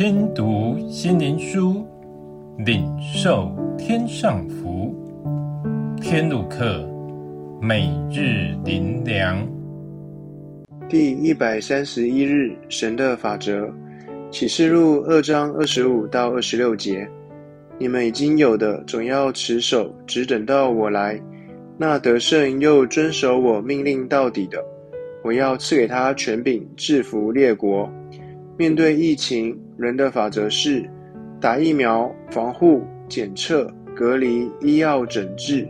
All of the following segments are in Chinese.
听读心灵书，领受天上福。天路客，每日灵粮。第一百三十一日，神的法则。启示录二章二十五到二十六节：你们已经有的，总要持守，只等到我来。那得胜又遵守我命令到底的，我要赐给他权柄，制服列国。面对疫情，人的法则是：打疫苗、防护、检测、隔离、医药诊治；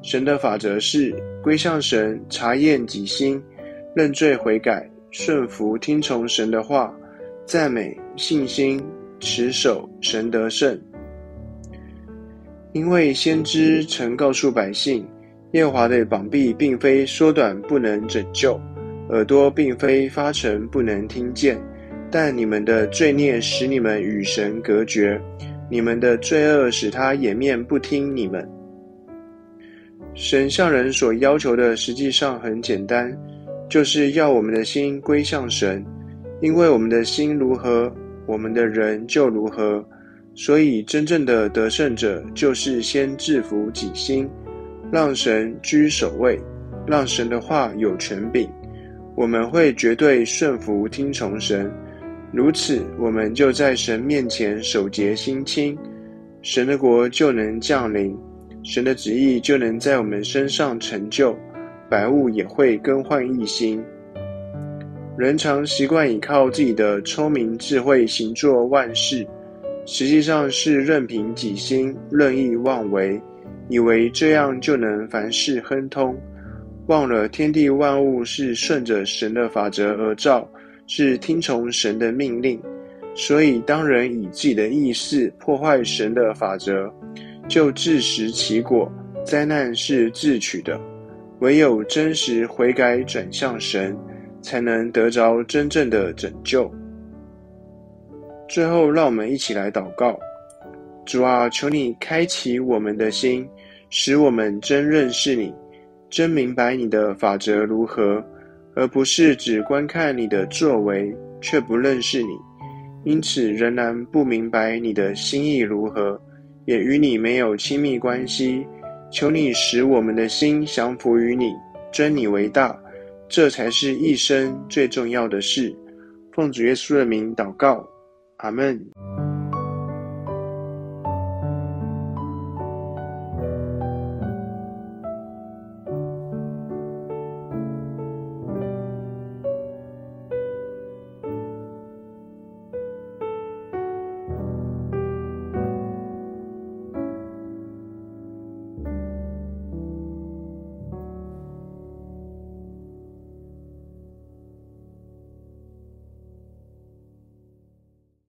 神的法则是归向神，查验己心，认罪悔改，顺服听从神的话，赞美信心，持守神得胜。因为先知曾告诉百姓，耶和华的膀臂并非缩短不能拯救，耳朵并非发沉不能听见。但你们的罪孽使你们与神隔绝，你们的罪恶使他掩面不听你们。神向人所要求的实际上很简单，就是要我们的心归向神，因为我们的心如何，我们的人就如何。所以，真正的得胜者就是先制服己心，让神居首位，让神的话有权柄，我们会绝对顺服听从神。如此，我们就在神面前守洁心清，神的国就能降临，神的旨意就能在我们身上成就，百物也会更换一新。人常习惯依靠自己的聪明智慧行作万事，实际上是任凭己心任意妄为，以为这样就能凡事亨通，忘了天地万物是顺着神的法则而造。是听从神的命令，所以当人以自己的意思破坏神的法则，就自食其果，灾难是自取的。唯有真实悔改转向神，才能得着真正的拯救。最后，让我们一起来祷告：主啊，求你开启我们的心，使我们真认识你，真明白你的法则如何。而不是只观看你的作为，却不认识你，因此仍然不明白你的心意如何，也与你没有亲密关系。求你使我们的心降服于你，尊你为大，这才是一生最重要的事。奉主耶稣的名祷告，阿门。